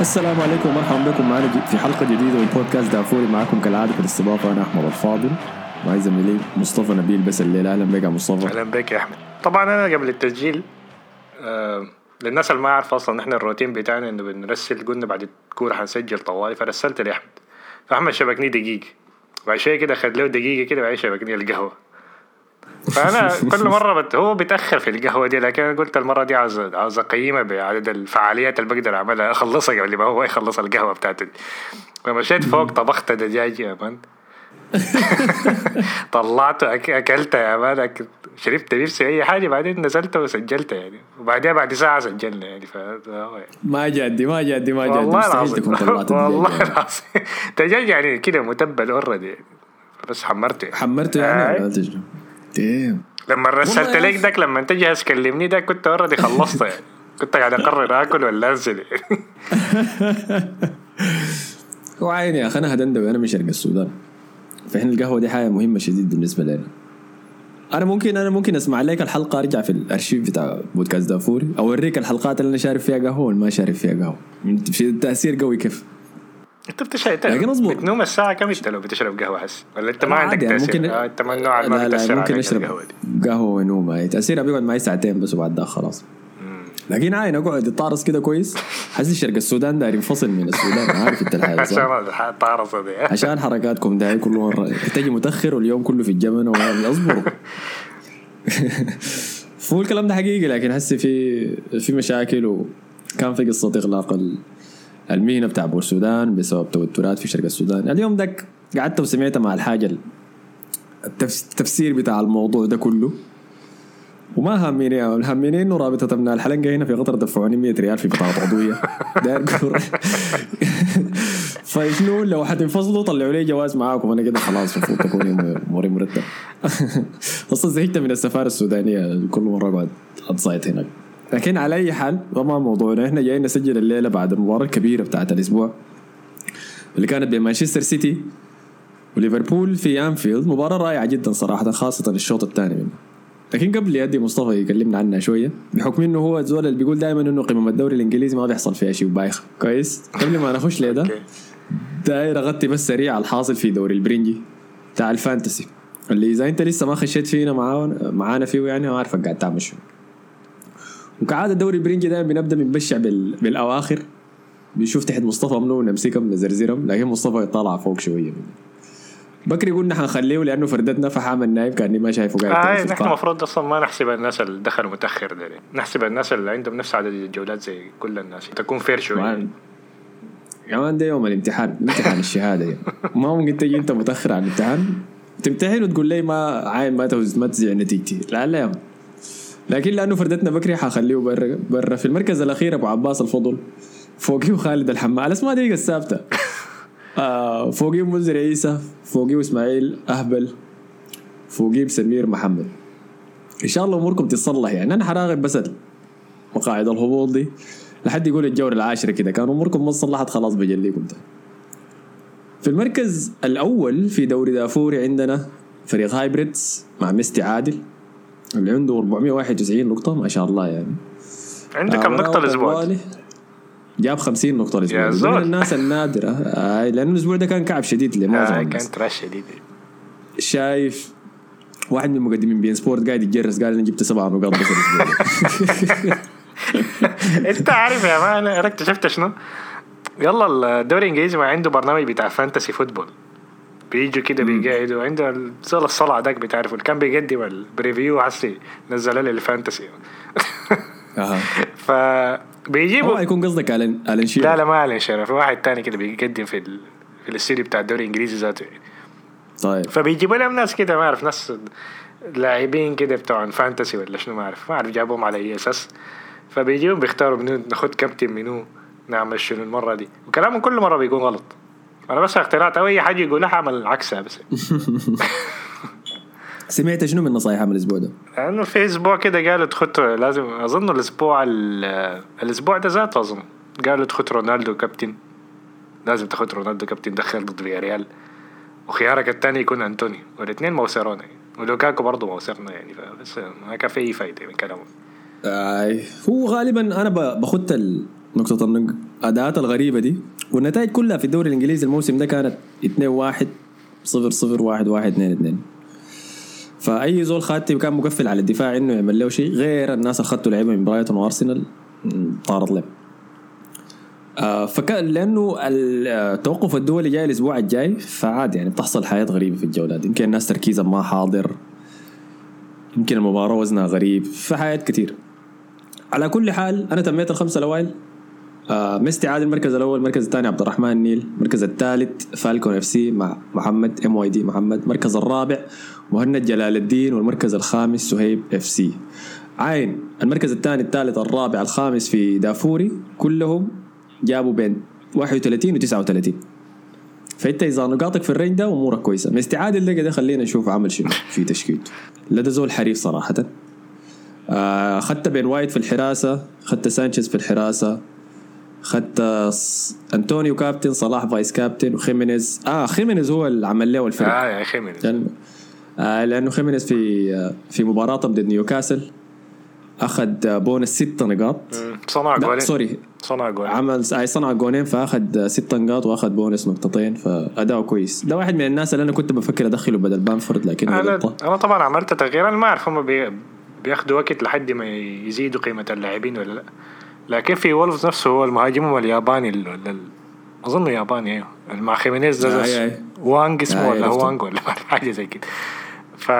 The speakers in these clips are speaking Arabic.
السلام عليكم ومرحبا بكم معنا في حلقة جديدة من بودكاست دافوري معكم كالعادة في الاستضافة أنا أحمد الفاضل. معي زميلي مصطفى نبيل بس الليلة أهلا بك يا مصطفى. أهلا بك يا أحمد. طبعا أنا قبل التسجيل آه للناس اللي ما عارفه أصلا نحن الروتين بتاعنا إنه بنرسل قلنا بعد الكورة حنسجل طوالي فرسلت لأحمد. فأحمد شبكني دقيقه بعد شوية كده اخذ له دقيقة كده بعدين شبكني القهوة. فأنا كل مرة بت... هو بيتأخر في القهوة دي لكن أنا قلت المرة دي عاوز عاوز اقيمها بعدد الفعاليات اللي بقدر أعملها أخلصها قبل ما هو يخلص القهوة بتاعته دي. فمشيت فوق طبخت دجاج يا man طلعته أك... أكلته يا man أك... شربت نفسي أي حاجة بعدين نزلت وسجلت يعني. وبعدين بعد ساعة سجلنا يعني ف ما جدي ما جدي ما جدي والله العظيم. والله. العظيم. دجاج يعني كده متبل already بس حمرته يعني. حمرته يعني آي. ديم لما رسلت لك. داك لما انت جاهز كلمني داك كنت already خلصت. يعني كنت قاعد أقرر آكل ولا أنزل. يعني. وعيني يا أخي أنا هدندوي أنا من شرق السودان. فاحنا القهوة دي حاجة مهمة شديد بالنسبة لنا. أنا ممكن أنا ممكن أسمع لك الحلقة أرجع في الأرشيف بتاع بودكاست دافوري أوريك الحلقات اللي أنا شارب فيها قهوة واللي ما شارب فيها قهوة. التاثير قوي كيف؟ انت بتشرب لكن اصبر. بتنوم الساعة كم؟ انت لو بتشرب قهوة هسه. ولا انت ما عندك يعني تأثير؟ ممكن آه، انت اللي لا ما لا بتأثر ممكن أشرب دي. قهوة ونوم هاي تاثيرها بيقعد معي ساعتين بس وبعد ده خلاص. لكن عاين أقعد اتطارس كده كويس. حاسس شرق السودان داير ينفصل من السودان. عارف أنت الحاجة؟ عشان الطارصه دي. عشان حركاتكم داي كل مره تجي متأخر واليوم كله في الجبن اصبروا. فهو الكلام ده حقيقي لكن هسه في في مشاكل وكان في قصة إغلاق المهنة بتاع بور السودان بسبب توترات في شرق السودان. اليوم دك قعدت وسمعت مع الحاجة ال- التفس- التفسير بتاع الموضوع ده كله. وما هاميني هاميني إنه رابطه ابناء الحلقة هنا في قطر دفعوني 100 ريال في بطاقة عضويه داير فشنو؟ لو حتنفصلوا طلعوا لي جواز معاكم. أنا كده خلاص المفروض تكون أموري مرتب. أصلا زهقت من السفارة السودانية كل مرة اقعد أتصايد هناك. لكن على أي حال ده ما موضوعنا. إحنا جايين نسجل الليلة بعد المباراه الكبيره بتاعت الأسبوع اللي كانت بين مانشستر سيتي وليفربول في أنفيلد. مباراة رائعة جدا صراحة خاصة الشوط الثاني منه. لكن قبل يدي مصطفى يكلمنا عنها شوية بحكم إنه هو الزول اللي بيقول دائما إنه قمم الدوري الإنجليزي ما بيحصل فيها شيء بايخ كويس؟ قبل ما نخش لده. داير أغطي بس سريع الحاصل في دوري البرنجي بتاع ال fantasy اللي إذا أنت لسه ما خشيت فينا معانا معانا فيه يعني ما عارفك قاعد تعمل شنو. وكعادة الدوري البرنجي دايما بنبدأ بنبشع بال... بالأواخر بنشوف تحت مصطفى منو نمسكهم نزرزرهم لكن مصطفى يطلع فوق شوية بكري قلنا حنخليه لأنه فردتنا فحامل نايم كأني ما شايفه قاعد آه نحن. المفروض أصلا ما نحسب الناس اللي دخلوا متأخر دي نحسب الناس اللي عندهم نفس عدد الجولات زي كل الناس تكون fair شوية طبعاً. يا man ده يوم الامتحان امتحان الشهادة يعني. ما ممكن تجي أنت متأخر عن الامتحان تمتحن وتقول لي ما عاين ما توز ما تزيع نتيجتي لا لا يا man. لكن لأنه فردتنا بكري حخليه برا برا في المركز الأخير أبو عباس الفضل. فوقيه خالد الحمال الاسماء دي الثابتة. آه فوقيه منذر عيسى فوقيه إسماعيل أهبل فوقيه سمير محمد. إن شاء الله أموركم تتصلح يعني. أنا حراغب بس مقاعد الهبوط دي. لحد يقول الجوله العاشرة كده. كان أموركم ما صلحت خلاص بجليكم ده في المركز الأول في دوري دافوري عندنا فريق هايبريدز مع ميستي عادل. اللي عنده 491 نقطة ما شاء الله يعني. عنده آه، كم براو الأسبوع؟ طوالي جاب 50 نقطة الأسبوع. من الناس النادرة. آه لأنه الأسبوع ده كان كعب شديد لمعظم آه كانت رش شديد. شايف واحد من مقدمين beIN Sport قاعد يتجرس قال أنا جبت سبعة نقاط بس الأسبوع. أنت عارف يا man أنا اكتشفت شنو؟ يلا الدوري الإنجليزي ما عنده برنامج بتاع fantasy football بيجوا كده بيقعدوا عنده زي الصلع داك بتعرفه اللي كان بيقدم ال preview حسي نزل لي ال fantasy. أها. فبيجيبوا هو يكون قصدك على على لا لا ما عليه شرف في واحد تاني كده بيقدم في ال... في الاستوديو بتاع الدوري الإنجليزي ذاته. طيب. فبيجيبوا لهم ناس كده ما أعرف ناس لاعبين كده بتوع فانتسي ولا شنو ما أعرف. ما أعرف جابوهم على أي أساس. فبيجيهم بيختاروا منو ناخد كابتن منو نعمل شنو المرة دي. وكلامهم كل مرة بيكون غلط. أنا بس اختيارات أو أي حاجة يقولها اعمل عكسها بس سمعت شنو من نصايحها الأسبوع ده؟ لأنه في أسبوع كده قالوا تخط لازم أظن الأسبوع ال- الأسبوع ده ذاته أظن. قالوا تخط رونالدو كابتن. لازم تاخد رونالدو كابتن دخل ضد فياريال. وخيارك الثاني يكون أنتوني. والاثنين موسرونا ولوكاكو برضه موسرنا يعني بس ما كان في أي فايدة من كلامه. آي هو غالبا أنا ب- بخط ال- نقطة الاداءات الغريبة دي. والنتائج كلها في الدوري الإنجليزي الموسم ده كانت 2 1 0 0 1 1 2 2 فأي زول خاتي كان مقفل على الدفاع إنه يعمل له شيء غير الناس اللي خدتوا لعيبة من برايتون وأرسنال طارت له آه فكان لأنه التوقف الدولي جاي الأسبوع الجاي فعاد يعني بتحصل حياة غريبة في الجولات يمكن الناس تركيزها ما حاضر. يمكن المباراة وزنها غريب في كثير على كل حال أنا تميت الخمسة الاوائل آه ميستي عادل المركز الأول المركز الثاني عبد الرحمن النيل المركز الثالث Falcon FC مع محمد MYD محمد. المركز الرابع مهند جلال الدين والمركز الخامس سهيب FC. عين المركز الثاني الثالث الرابع الخامس في دافوري كلهم جابوا بين 31 و 39 فأنت إذا نقاطك في ال range ده امورك كويسة. ميستي عادل ده خلينا نشوف عمل شنو في تشكيلته. لا ده زول حريف صراحة. آه، اخذت بين وايت في الحراسة اخذت سانشيز في الحراسة اخذت أنطونيو كابتن صلاح vice captain وخيمينيز. آه خيمينيز هو اللي عمل له الفرق آه يا خيمينيز. لأنه آه لأنه خيمينيز في آه في مباراتهم ضد نيوكاسل أخذ بونس ست نقاط. صنع جولين. sorry. صنع جولين. عمل أي صنع جولين فأخذ ست نقاط وأخذ بونس نقطتين فاداؤه كويس. ده واحد من الناس اللي أنا كنت بفكر أدخله بدل بامفورد لكن أنا أنا طبعا عملت تغيير. أنا ما أعرف هم بي... بياخذوا وقت لحد ما يزيدوا قيمة اللاعبين ولا لا. لكن في وولفز نفسه هو المهاجم الياباني ال... أظن ياباني أيوه. مع خيمينيز ده وانج اسمه ولا وانج ولا حاجة زي كده. ف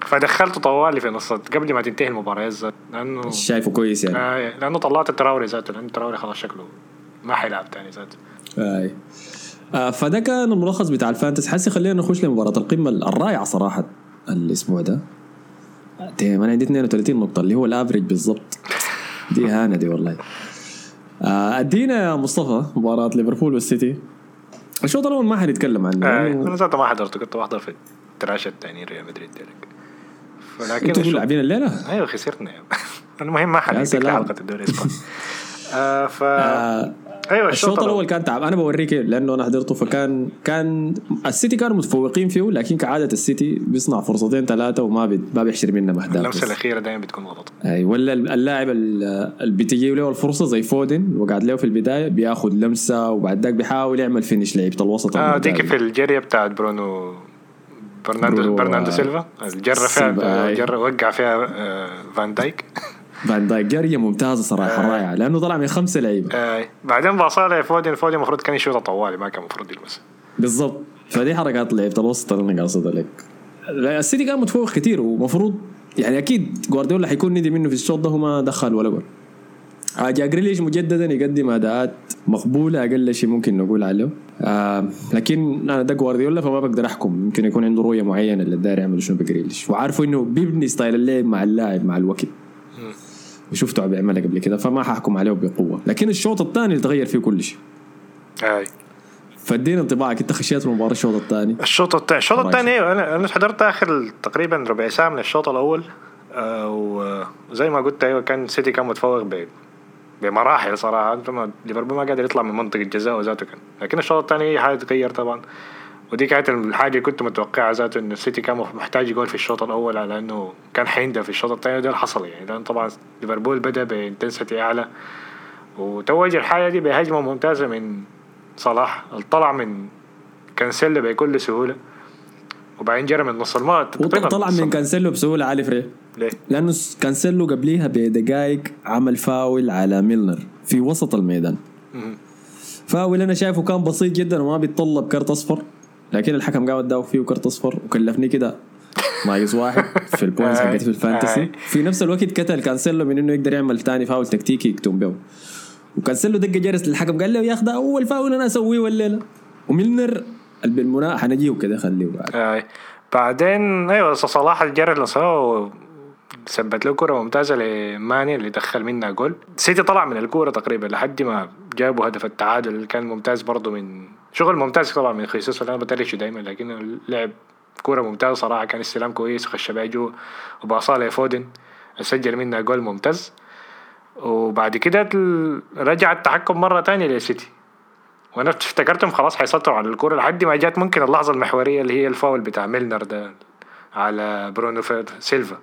فدخلته طوالي في نص قبل ما تنتهي المباراة ذات لأنه شايفه كويس يعني. آه لأنه طلعت التراوري ذاته لأنه التراوري خلاص شكله ما حيلعب تاني ذاته. آه. آه فده كان الملخص بتاع ال fantasy حسي خلينا نخش لمباراة القمة الرائعة صراحة. الأسبوع ده؟ دايم أنا عندي 32 نقطة اللي هو ال average بالضبط. دي هانه دي والله. آه أدينا يا مصطفى مباراة ليفربول والسيتي. الشوط الأول ما حنتكلم عنه آه أنا ذاته ما حضرته كنت بحضر في التراك الثاني ريال مدريد ديك ولكن أنتوا لاعبين الليلة؟ أيوه خسرنا المهم ما حنحكي حلقه الدوري الإسباني. آه ف آه أيوه الشوط, الشوط الأول كان تعب. أنا بوريك لأنه أنا حضرته فكان كان السيتي كانوا متفوقين فيه لكن كعادة السيتي بيصنع فرصتين ثلاثة وما بي... ما بيحشر منهم اهداف اللمسة الأخيرة دائما بتكون غلط. أي ولا اللاعب اللي بتجي له الفرصة زي فودن وقعد له في البداية بياخذ لمسة وبعد ذاك بيحاول يعمل finish لعيبه الوسط آه ديك في الجريه بتاعت برونو برناندو برناندو سيلفا. جرى فيها جرى وقع فيها فان دايك. فان دايك جرية ممتازة صراحة آه. رائعة لأنه طلع من خمسة لعيبة. آه بعدين باصها لفودن فودن المفروض كان يشوطها طوالي ما كان المفروض يلمسها بالضبط. فدي حركات لعيبة الوسط اللي أنا قاصدها لك السيتي كان متفوق كثير ومفروض يعني أكيد جوارديولا حيكون ندمان في الشوط ده وما دخل ولا جول. جا جريليش مجددا يقدم أداءات مقبولة أقل شيء ممكن نقول عليه. آه لكن أنا ده جوارديولا فما بقدر أحكم يمكن يكون عنده رؤية معينة اللي داير يعمل شنو بجريليش. وعارفه إنه بيبني style اللعب مع اللاعب مع الوقت. وشفته عم بيعملها قبل كده فما ححكم عليه بقوة. لكن الشوط الثاني اللي تغير فيه كل شيء أي. فادينا انطباعك انت خشيت المباراه الشوط الثاني. الشوط الثاني الشوط الثاني أيوه أنا أنا حضرت آخر تقريبا ربع ساعة من الشوط الأول آه وزي ما قلت أيوه كان سيتي كان متفوق بمراحل صراحة. ليفربول ما قادر يطلع من منطقة الجزاء وذاته كان. لكن الشوط الثاني حاجة تغير طبعا. ودي كانت الحاجة اللي كنت متوقعها ذاته إنه السيتي كان محتاج جول في الشوط الأول على إنه كان حيندى في الشوط الثاني وده اللي حصل يعني. لأن طبعا ليفربول بدأ ب intensity أعلى وتوج الحاجة دي بهجمة ممتازة من صلاح طلع من كانسيلو بكل سهولة وبعدين جرى من نص الملعب. طلع من كانسيلو بسهولة على فكرة. ليه؟ لأنه كانسيلو قبليها بدقائق عمل فاول على ميلنر في وسط الميدان. فاول أنا شايفه كان بسيط جدا وما بيتطلب كرت أصفر. لكن الحكم قاعد اداه فيه كرت أصفر وكلفني كده. ناقص واحد في ال points حقتي في ال fantasy في نفس الوقت كتل كانسيلو من إنه يقدر يعمل ثاني فاول تكتيكي يكتم به وكانسيلو دق جرس للحكم قال له يا أخي ده أول فاول أنا أسويه والليلة. وميلنر بالمنا حنجيه كده خليه بعد. بعدين أيوه صلاح الجري اللي سواه ثبت له كرة ممتازة لماني اللي دخل منها جول. سيتي طلع من الكورة تقريبا لحد ما جابوا هدف التعادل اللي كان ممتاز برضه من شغل ممتاز طبعا من خيسوس أنا بتريشه دايما لكن لعب كورة ممتازة صراحة كان استلام كويس وخش بها جوا وباصها لفودن سجل منها جول ممتاز. وبعد كده رجع التحكم مرة تانية للسيتي. وأنا افتكرتهم خلاص حيسيطروا على الكورة لحد ما جات ممكن اللحظة المحورية اللي هي الفاول بتاع ميلنر ده على برونو سيلفا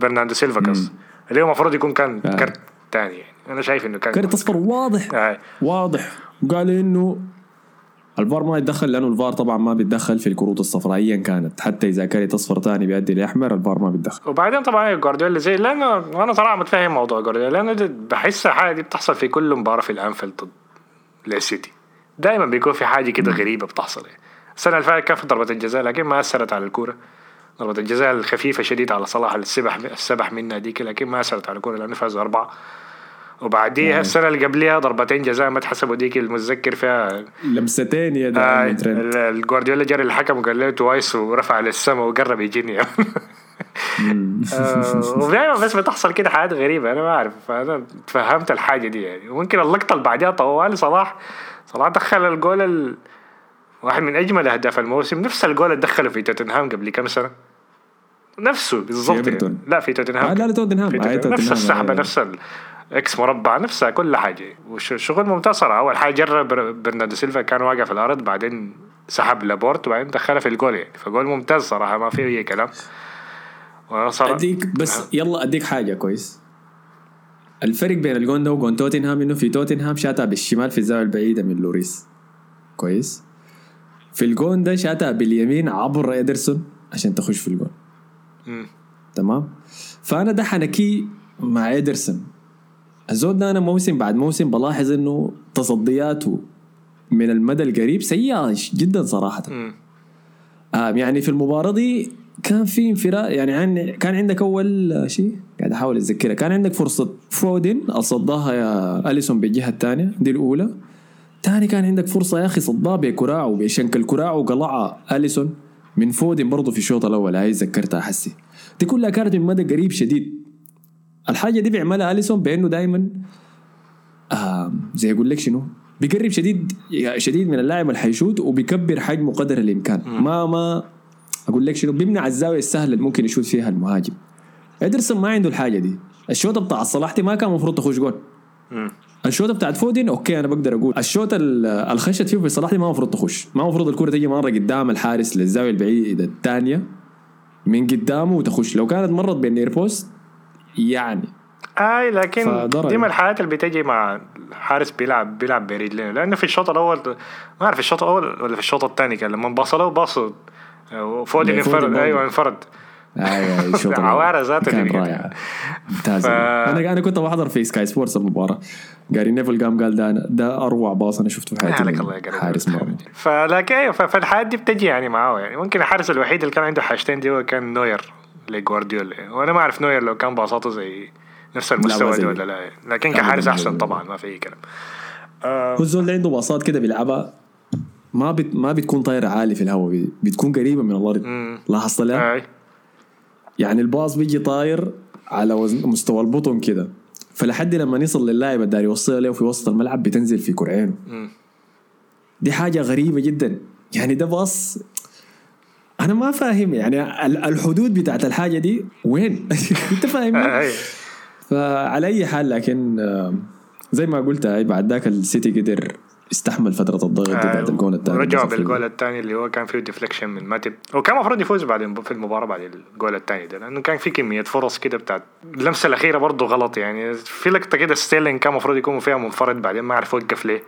برناردو سيلفا قصدي. اللي هو المفروض يكون كان آه. كرت الثاني يعني. أنا شايف إنه كان كارت أصفر واضح آه. واضح. وقال إنه الفار ما يتدخل لأنه الفار طبعا ما بيتدخل في الكروت الصفراء ايا كانت. حتى إذا كانت اصفر ثاني بيؤدي لاحمر الفار ما بيتدخل. وبعدين طبعا جوارديولا زي لأنه أنا صراحة متفاهم موضوع جوارديولا لأنه بحس الحاجة دي بتحصل في كل مباراة في الأنفيلد ضد السيتي دائما بيكون في حاجة كده غريبة بتحصل. يعني السنة اللي فاتت كان في ضربة الجزاء لكن ما أثرت على الكورة. ضربة الجزاء الخفيفة شديد على صلاح السبح السبح منها ديك لكن ما أثرت على الكورة لأنه فازوا أربعة. وبعديها السنة اللي قبليها ضربتين جزاء ما اتحسبوا ديك المتذكر فيها. لمستين يا آه ده ال- الجوارديولا جري الحكم وقال له توايس ورفع للسماء وقرب يجيني. آه، ودائما بس بتحصل كده حاجات غريبة أنا ما أعرف. فأنا تفهمت الحاجة دي يعني. وممكن اللقطة اللي بعدها طوال صلاح. صلاح دخل الجول ال... واحد من أجمل أهداف الموسم. نفس الجول اللي دخله في توتنهام قبل كم سنة. نفسه بالضبط يعني. لا في توتنهام. آه لا لا توتنهام في آه توتنهام. توتنهام نفس السحبة آه. نفس الاكس مربع نفسها كل حاجة. وشغل ممتاز صراحة أول حاجة جرب بر- برناردو سيلفا كان واقع في الأرض بعدين سحب لابورت وبعدين دخلها في الجول يعني. فجول ممتاز صراحة ما فيه أي كلام. صراحة أديك بس يلا أديك حاجة كويس. الفرق بين الجول ده وجول توتنهام إنه في توتنهام شاتها بالشمال في الزاوية البعيدة من لوريس. كويس. في الجول ده شاتها باليمين عبر إيدرسون عشان تخش في الجون. تمام؟ فأنا ده حنكي مع إيدرسون. الزول ده أنا موسم بعد موسم بلاحظ إنه تصدياته من المدى القريب سيئة جدا صراحة. آه يعني في المباراة دي كان في انفراد يعني عن كان عندك أول شيء؟ قاعد أحاول أتذكرها كان عندك فرصة فودن صداها يا أليسون بالجهة الثانية دي الأولى. تاني كان عندك فرصة يا أخي صدها بكراعه بشنك الكراع وقلعها أليسون من فودن برضه في الشوط الأول هاي ذكرتها حسي. دي كلها كانت من مدى قريب شديد. الحاجة دي بيعملها أليسون بأنه دائما آه زي يقول لك شنو؟ بيقرب شديد شديد من اللاعب اللي حيشوت وبيكبر حجمه قدر الإمكان. ما ما أقول لك شنو؟ بيمنع الزاوية السهلة اللي ممكن يشوت فيها المهاجم. إيدرسون ما عنده الحاجة دي. الشوطة بتاع صلاح دي ما كان المفروض تخش جول. الشوطة بتاعت فودن okay أنا بقدر أقول. الشوطه ال- الخشت فيه في صلاح دي ما المفروض تخش. ما المفروض الكرة تيجي مره قدام الحارس للزاوية البعيدة الثانية من قدامه وتخش. لو كانت مرت بين near post يعني. آي لكن. دي من الحالات اللي بتجي مع الحارس بيلعب بيلعب برجلين. لأنه في الشوط الأول ما أعرف الشوط الأول ولا في الشوط الثاني كان لما باص له باص فودن لا، فودن انفرد. أيوه انفرد. أيوه الشوط. عوارة ذاته كان. رائع. ممتاز. ف- أنا أنا كنت بحضر في سكاي سبورتس المباراه جاري نيفل قام قال ده ده أروع باص أنا شفته في حياتي عليك الله حارس مرمى. فلكن أيوه ف- فالحالات دي بتجي يعني معاه. يعني ممكن الحارس الوحيد اللي كان عنده حاجتين دي هو كان نوير. لجوارديولا وأنا ما اعرف نوير لو كان باصاته زي نفس المستوى دي ولا لا. لكن كحارس أحسن طبعا ما في أي كلام. آه، هو الزول اللي عنده باصات كده بيلعبها. ما بت ما بتكون طايرة عالي في الهواء بتكون قريبة من الأرض. لاحظت لها؟ يعني الباص بيجي طاير على وزن مستوى البطن كده. فلحد لما يصل للاعب اللي داير يوصلها له في وسط الملعب بتنزل في كرعينه. دي حاجة غريبة جدا. يعني ده باص أنا ما فاهم يعني ال- الحدود بتاعت الحاجة دي وين؟ أنت فاهمني؟ اي فعلى أي حال لكن آه، زي ما قلت هاي بعد ذاك السيتي قدر يستحمل فترة الضغط دي بعد الجون الثاني. رجعوا بالجول الثاني اللي هو كان فيه deflection من ماتب وكان المفروض يفوز بعد في المباراة بعد الجول الثاني ده لأنه كان في كمية فرص كده بتاعت اللمسة الأخيرة برضه غلط يعني. في لقطة كده ستيرلينج كان المفروض يكون فيها منفرد بعدين ما عرف وقف ليه.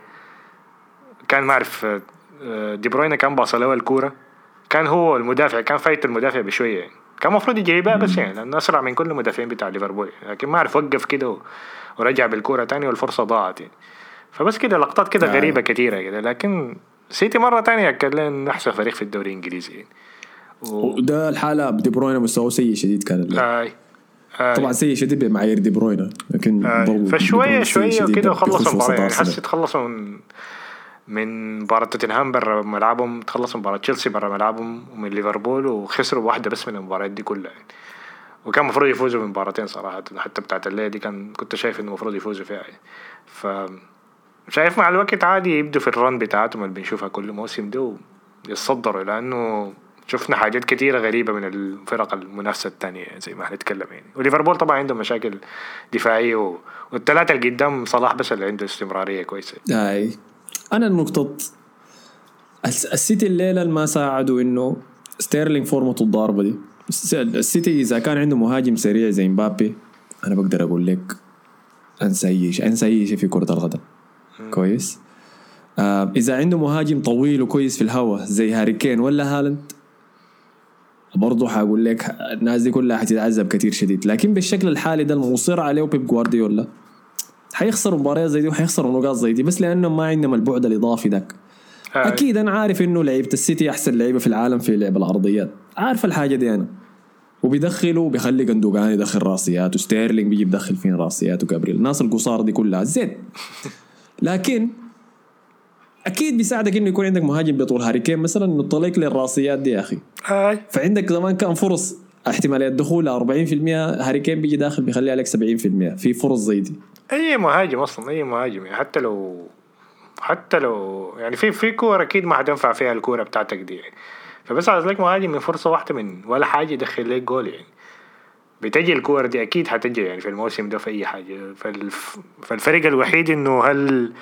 كان ما اعرف آه، دي بروينا كان باص له الكورة. كان هو المدافع كان فايت المدافع بشوية يعني كان المفروض يجيبها بس يعني لأنه أسرع من كل المدافعين بتاع ليفربول لكن ما عرف وقف كده ورجع بالكورة تاني والفرصة ضاعت يعني فبس كده لقطات كده آه. غريبة كثيره كده لكن سيتي مرة تانية اكد لنا أحسن فريق في الدوري الإنجليزي يعني و... وده الحالة دي بروينا مستواه سيء شديد كان. آي. آي. طبعا سيء شديد بمعايير دي بروينا لكن آي. فشوية شوية شديد كده بيخش وخلصوا وسط المباراه يعني. حسيت خلصوا من مباراة توتنهام برا ملعبهم تخلصوا مباراة تشيلسي برا ملعبهم ومن ليفربول وخسروا واحدة بس من المباريات دي كلها يعني. وكان المفروض يفوزوا من مباراتين صراحة حتى بتاعت الليلة دي كان كنت شايف إنه المفروض يفوزوا فيها يعني. ف شايف مع الوقت عادي يبدوا في الرن بتاعتهم اللي بنشوفها كل موسم ده ويتصدروا لأنه شفنا حاجات كتيرة غريبة من الفرق المنافسة التانية زي ما هنتكلم يعني وليفربول طبعا عنده مشاكل دفاعية. والثلاثة اللي قدام صلاح بس اللي عنده استمرارية كويسة أي أنا النقطة الس- السيتي الليلة اللي ما ساعدوا إنه ستيرلينج فورمته الضاربة دي. الس- السيتي إذا كان عنده مهاجم سريع زي مبابي أنا بقدر أقول لك أنسى أي شيء أنسى أي شيء في كرة القدم. كويس؟ آه إذا عنده مهاجم طويل وكويس في الهواء زي هاري كين ولا هالاند برضه حقول لك الناس دي كلها حتتعذب كثير شديد. لكن بالشكل الحالي ده المصر عليه بيب جوارديولا. حيخسروا مباريات زي دي وحيخسروا نقاط زي دي بس لأنهم ما عندهم البعد الإضافي ذاك. أكيد أنا عارف إنه لعيبة السيتي أحسن لعيبة في العالم في لعب العرضيات عارف الحاجة دي أنا. وبيدخلوا بيخلي جندوجان يدخل راسيات وستيرلينج بيجي يدخل فين راسيات وجابريل الناس القصار دي كلها زين. لكن أكيد بيساعدك إنه يكون عندك مهاجم بطول. هاري كين مثلا إنه تطلق للراسيات دي يا أخي. هاي. فعندك زمان كان فرص احتمالية الدخول 40% هاري كين بيجي داخل بيخليها لك 70% في فرص زي دي. أي مهاجم أصلا أي مهاجم يعني حتى لو حتى لو يعني في في كور أكيد ما حتنفع فيها الكورة بتاعتك دي يعني. فبس عايز لك مهاجم من فرصة واحدة من ولا حاجة يدخل لك جول يعني. بتجي الكور دي أكيد حتجي يعني في الموسم ده في أي حاجة. فالفرق الوحيد إنه هل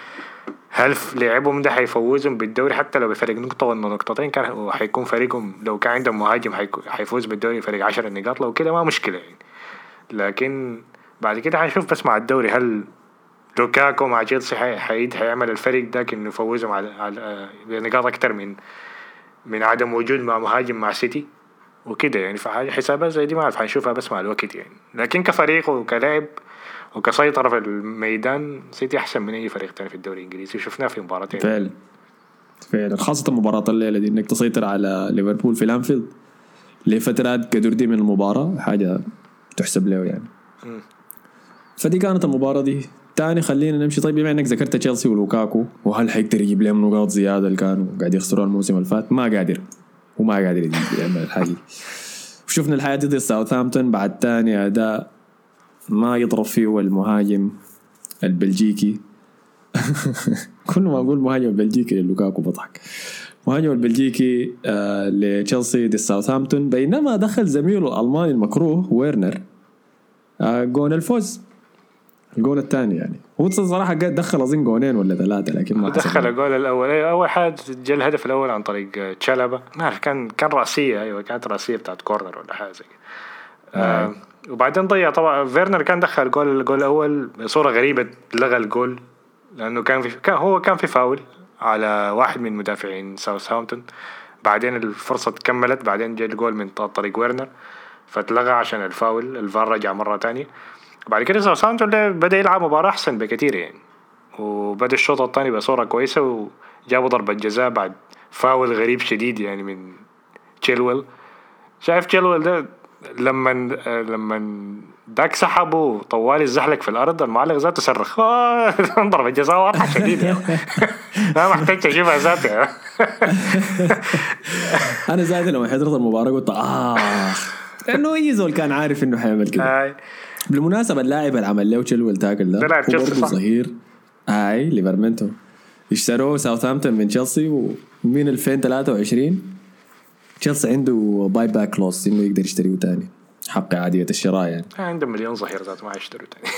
هل لعبهم ده حيفوزهم بالدوري؟ حتى لو بفرق نقطة ولا نقطتين كان حيكون فريقهم لو كان عندهم مهاجم حيفوز بالدوري فريق 10 نقاط لو كده ما مشكلة يعني. لكن بعد كده حنشوف بس مع الدوري هل لوكاكو مع تشيلسي حي- حيد حيعمل الفريق ده إنه يفوزهم على على بنقاط أكتر من من عدم وجود مع مهاجم مع سيتي؟ وكده يعني فحاجة حسابات زي دي ما أعرف حنشوفها بس مع الوقت يعني. لكن كفريق وكلاعب وكسيطرة في الميدان سيتي أحسن من أي فريق تاني في الدوري الإنجليزي. وشفناه في مباراتين فعلا. فعلا. خاصة مباراة الليلة دي إنك تسيطر على ليفربول في الأنفيلد. لفترات قدر دي من المباراة حاجة تحسب له يعني. فدي كانت المباراة دي. تاني خلينا نمشي. طيب بما إنك ذكرت تشيلسي ولوكاكو وهل حيقدر يجيب لهم نقاط زيادة اللي كانوا قاعد يخسروا الموسم اللي فات؟ ما قادر. وما قادر يعمل الحاجة دي. وشفنا الحياة دي ضد ساوثهامبتون بعد تاني أداء ما يضرب فيه المهاجم البلجيكي. كل ما أقول مهاجم البلجيكي للوكاكو بضحك. مهاجم البلجيكي آه لتشيلسي ضد ساوثهامبتون بينما دخل زميله الألماني المكروه ويرنر آه جون الفوز. الجون الثاني يعني. هو صراحة قد دخل أظن جونين ولا ثلاثة لكن ما دخل. الجول الأول أيوة أول حاجة جاء الهدف الأول عن طريق تشالوبا ما أعرف كان كان رأسية أيوة كانت رأسية بتاعت corner ولا حاجة زي كده. آه وبعدين ضيع. طبعا فيرنر كان دخل الجول الجول الأول بصورة غريبة لغى الجول لأنه كان في كان هو كان في فاول على واحد من مدافعين ساوثهامبتون. بعدين الفرصة كملت بعدين جاء الجول من طريق ويرنر فاتلغى عشان الفاول. الفار رجع مرة تانية. بعد كده ساوثهامبتون ده بدأ يلعب مباراة أحسن بكثير يعني. وبدأ الشوط الثاني بصورة كويسة وجابوا ضربة جزاء بعد فاول غريب شديد يعني من تشيلويل. شايف تشيلويل ده لما لما داك سحبه طوال الزحلق في الأرض المعلق ذاته صرخ. آه، ضربة جزاء واضحة شديد يعني. ما محتاج أشوفها ذاته يعني. أنا زايد لما حضرت المباراة قلت آخ. لأنه أي زول كان عارف إنه حيعمل كده. بالمناسبة اللاعب اللي عمل له تشيلويل tackle ده لاعب تشيلسي برضه صح؟ ظهير اي ليفرمنتو اشتروه ساوثهامبتون من تشيلسي ومن 2023 تشيلسي عنده buy back clause إنه يقدر يشتريه تاني. حق عادية الشراء يعني. عندهم مليون ظهير ذاته ما يشتروا تاني.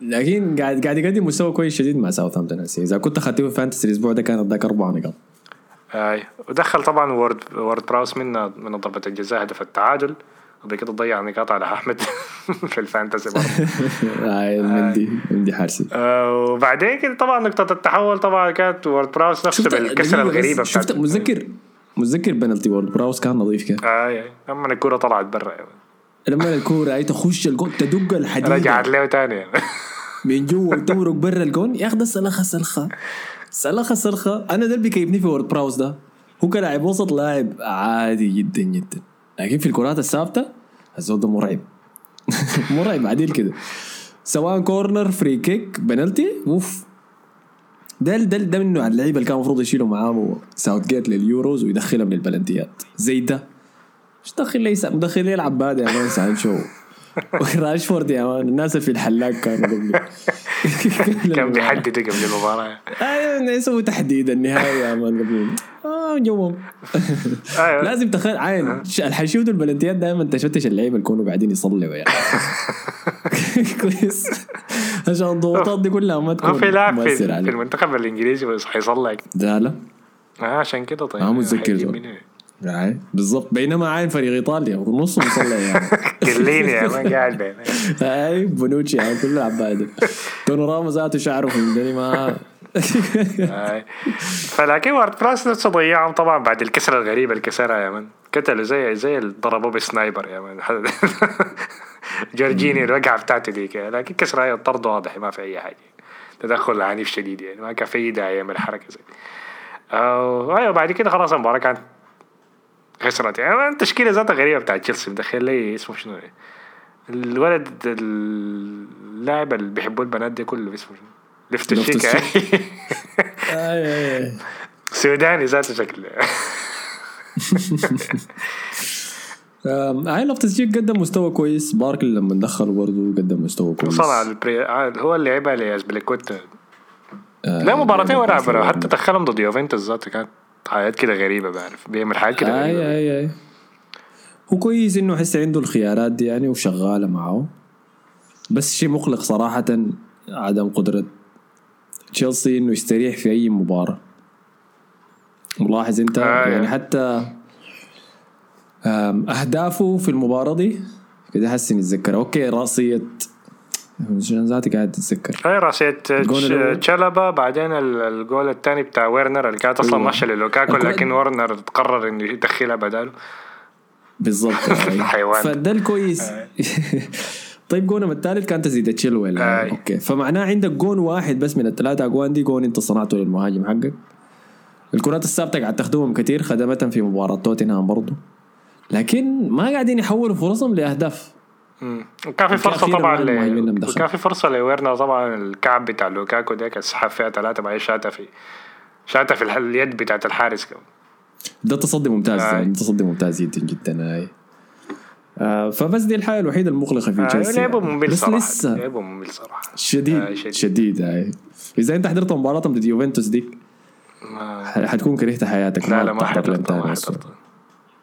لكن قاعد قاعد يقدم مستوى كويس شديد مع ساوثهامبتون إذا كنت اخذته في Fantasy الأسبوع ده كان أداك أربع نقاط. هاي ودخل طبعا وورد وورد براوس من من ضربة الجزاء هدف التعادل. وبكده ضيع نقاط على أحمد في ال Fantasy برضه. هاي المندي مندي حارسي. آه، وبعدين كده طبعا نقطة التحول طبعا كانت وورد براوس نفسه بس، الغريبة شفت متذكر متذكر بنالتي وورد براوس كان نظيف كيف اي اي لما الكورة طلعت برا. لما الكورة هاي تخش الجول تدق الحديد رجعت له تاني من جوا وتمرق برا الجون. يا أخي ده سلخه سلخه سلخه سلخه أنا ده اللي بيكيفني في وورد براوس ده. هو كلاعب وسط لاعب عادي جدا جدا. لكن في الكرات الثابتة الزول ده مرعب. مرعب عديل كده. سواء كورنر فري كيك بنالتي أوف. ده ده ده من نوع اللعيبة اللي كان المفروض يشيلوا معاه ساوث جيت لليوروز ويدخلها من البلنتيات زي ده مش دخل لي مدخل يلعب بادي يا مان سانشو راشفورد يا مان الناس في الحلاق كانوا قبل. كان بيحدد قبل المباراة. أيوه يسوي تحديد النهايه يا مان قبل. آه جوهم أيوه. لازم تخيل عين الحشيود البلنتيات دائما تشتش اللعيبة اللي يكونوا قاعدين يصلوا يعني. كويس. عشان الضغوطات دي كلها ما تكون في لاعب في, المنتخب الإنجليزي بس حيصلك لا لا آه عشان كده طيب. ما متذكر؟ يعني. بالضبط. بينما عاين فريق إيطاليا ونص مصلي يعني. قليني يا قاعد بين اي بونوتشي يعني كله عباده دونوراما ذاته شعره في ما. فلكن وورد براوس نفسه ضيعهم طبعا بعد الكسرة الغريبة اللي كسرها يا man قتلوا زي زي اللي ضربوه ب sniper يا man جورجينيو الوقعة بتاعته ديك. لكن كسرها طرد واضح ما في أي حاجة. تدخل عنيف شديد يعني ما كان في داعي يعمل حركه زي. أو... أيوه بعد كده خلاص المباراة كانت خسرت يعني التشكيله ذاتها غريبة بتاعت تشيلسي مدخل لي اسمه شنو؟ الولد اللاعب اللي بيحبوا البنات دي كله اسمه شنو؟ لوفتس تشيك سوداني ذاته شكله. هاي لوفتس تشيك قدم مستوى كويس. باركلي لما دخل برضه قدم مستوى كويس. صنع البري... هو اللي لعبها لازبليكويتا آه لا مباراتين ورا حتى دخلهم ضد يوفنتوس ذاته كانت حاجات كده غريبة بعرف بيعمل حاجات كده غريبة. أي أي. اي هو كويس إنه حس عنده الخيارات دي يعني وشغالة معه. بس شيء مقلق صراحة عدم قدرة تشيلسي إنه يستريح في أي مباراة. ملاحظ أنت؟ آه يعني حتى أهدافه في المباراة دي كده حسن يتذكر okay رأسية ذاتي قاعد تتذكر؟ اي راسية تشالوبا بعدين الجول الثاني بتاع ويرنر اللي كانت أصلا أيوة. ماشية للوكاكو لكن ويرنر قرر إنه يدخلها بداله. بالضبط حيوان. فده الكويس. طيب جونهم الثالث كان تزيد تشيلويل. يعني. okay. فمعناه عندك جون واحد بس من الثلاثه اجوان دي جون أنت صنعته للمهاجم حقك. الكرات الثابتة قاعد تخدمهم كثير خدمتهم في مباراة توتنهام برضه لكن ما قاعدين يحولوا فرصهم لأهداف. كان في فرصة طبعا ل... كان في فرصة لويرنر طبعا الكعب بتاع لوكاكو ده كان سحب فيها ثلاثة بعدين شاتها في شاتها في اليد بتاعت الحارس كمان ده تصدي ممتاز آه. تصدي ممتاز جدا جدا هاي آه فبس دي الحاجة الوحيدة المقلقه في تشيلسي. آه لعبه ممل صراحة لسه ممل صراحة. شديد آه شديد, شديد هاي إذا أنت حضرت مباراتهم ضد يوفنتوس ما حتكون كرهت حياتك لا لا ما حضرتها.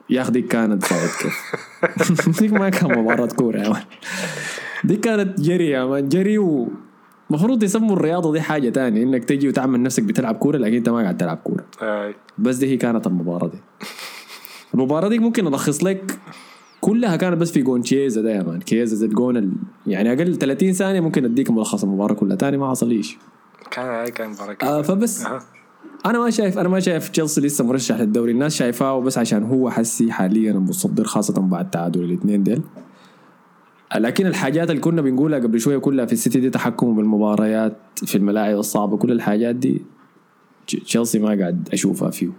يا أخي دي كانت صعب كيف. ديك ما كان مباراة كورة يا man دي كانت جري يا man جري و المفروض يسموا الرياضة دي حاجة تانية إنك تجي وتعمل نفسك بتلعب كورة لكن أنت ما قاعد تلعب كورة. بس دي هي كانت المباراة دي. المباراة دي ممكن ألخص لك كلها كانت بس في جون تشيزا ده يا man كييزا زي الجون ال... يعني أقل 30 ثانية ممكن أديك ملخص المباراة كلها. تاني ما حصليش. كان كان مباراة آه فبس. أه. أنا ما شايف أنا ما شايف تشيلسي لسه مرشح للدوري. الناس شايفاه بس عشان هو حسي حاليا المتصدر خاصة بعد تعادل الاثنين ديل. لكن الحاجات اللي كنا بنقولها قبل شوية كلها في السيتي دي تحكم بالمباريات في الملاعب الصعبة كل الحاجات دي تشيلسي ما قاعد أشوفها فيه.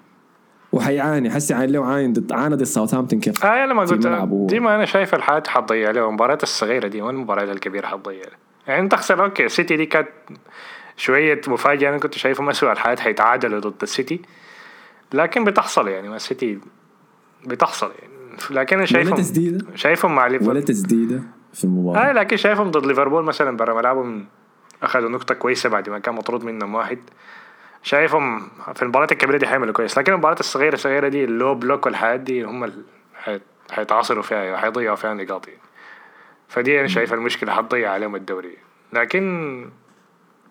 وحيعاني. حسي عاني له عاني ضد عانى ضد ساوثهامبتون كيف؟ آه لما قلت دي ما أنا شايف الحاجات حتضيع له. المباريات الصغيرة دي ما المباريات الكبيرة حتضيع يعني تخسر okay السيتي دي كانت شوية مفاجأة أنا كنت شايفهم اسوء الحالات حيتعادلوا ضد السيتي. لكن بتحصل يعني ما السيتي بتحصل يعني. لكن أنا شايفهم ولا تسديدة؟ شايفهم مع ليفربول ولا تسديدة في المباراة؟ آه لكن شايفهم ضد ليفربول مثلا برا ملعبهم أخذوا نقطة كويسة بعد ما كان مطرود منهم واحد. شايفهم في المباريات الكبيرة دي حيعملوا كويس. لكن المباريات الصغيره الصغيرة دي ال low block والحاجات دي هم اللي حيتعاصروا فيها حيضيعوا فيها نقاط يعني. فدي أنا شايف المشكلة حتضيع عليهم الدوري. لكن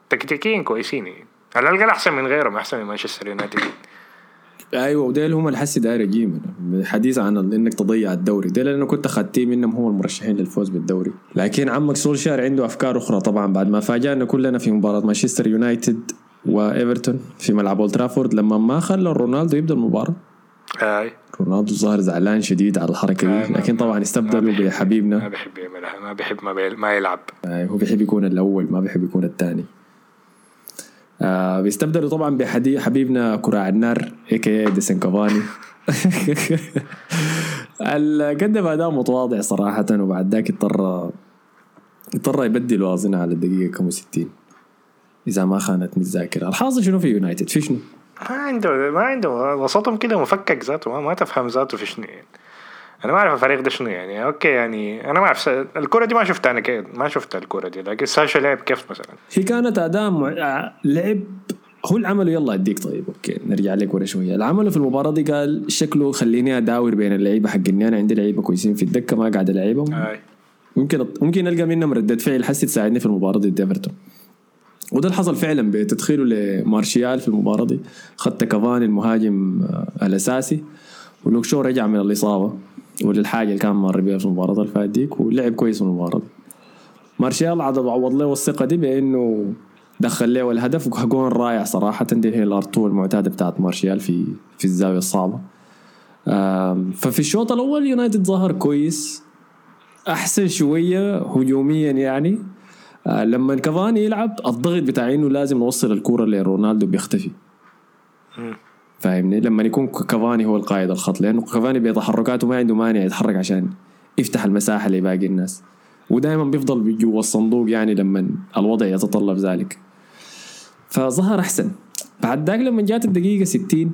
تكتيكيا كويسين يعني. على الأقل أحسن من غيرهم أحسن من مانشستر يونايتد. أيوه وديل هم الحسي داير يجي الحديث عن إنك تضيع الدوري. ديل أنا كنت اخذتيه منهم هم المرشحين للفوز بالدوري. لكن عمك سولشار عنده أفكار أخرى طبعا بعد ما فاجأنا كلنا في مباراة مانشستر يونايتد وإيفرتون في ملعب أولد ترافورد. لما ما خلى رونالدو يبدأ المباراة. أي. رونالدو ظاهر زعلان شديد على الحركة دي. لكن طبعا استبدلوا بحبيبنا. ما بيحب يعملها ما بيحب ما, ما يلعب. هو بيحب يكون الأول ما بيحب يكون الثاني. آه بيستبدلوا طبعا بحبيبنا كراع النار a.k.a. إدينسون كافاني قدم أداء متواضع صراحة وبعد ذاك اضطر اضطر يبدل وازنه على الدقيقة كم 60 إذا ما خانتني الذاكرة. الحاصل شنو في يونايتد؟ في شنو؟ ما عنده ما عنده وسطهم كده مفكك ذاته ما, ما تفهم ذاته في شنو يعني. أنا ما أعرف الفريق ده شنو يعني. okay يعني أنا ما أعرف. الكرة دي ما شفتها أنا كيف ما شفت الكرة دي. لكن سانشو لعب كيف مثلا؟ هي كانت اداء مع... لعب هو اللي عمله يلا أديك طيب. okay نرجع لك ورا شوية. اللي عمله في المباراة دي قال شكله خليني أداور بين اللعيبة حقتي أنا عندي لعيبة كويسين في الدكة ما قاعد ألعبهم. ممكن ممكن ألقى منهم ردة فعل. حسي تساعدني في المباراة ضد إيفرتون. وده اللي حصل فعلا بتدخيله لمارشيال في المباراة دي. خدت كافاني المهاجم آه، الأساسي. ولوك شو رجع من الإصابة. وللحاجه اللي كان مر بيها في المباراة اللي فاتت ديك ولعب كويس في المباراة. مارشال عاد عوض له الثقة دي بإنه دخل له الهدف وجون رائع صراحة. دي هي الار المعتادة بتاعت مارشال في في الزاوية الصعبة. ففي الشوط الأول يونايتد ظهر كويس. أحسن شوية هجوميا يعني. آه، لما كافاني يلعب الضغط بتاع إنه لازم نوصل الكوره لرونالدو بيختفي. فاهمني؟ لما يكون كافاني هو القائد الخط لأنه كافاني بتحركاته ما عنده مانع يتحرك عشان يفتح المساحة لباقي الناس. ودائما بيفضل جوا الصندوق يعني لما الوضع يتطلب ذلك. فظهر أحسن. بعد ذاك لما جات الدقيقة 60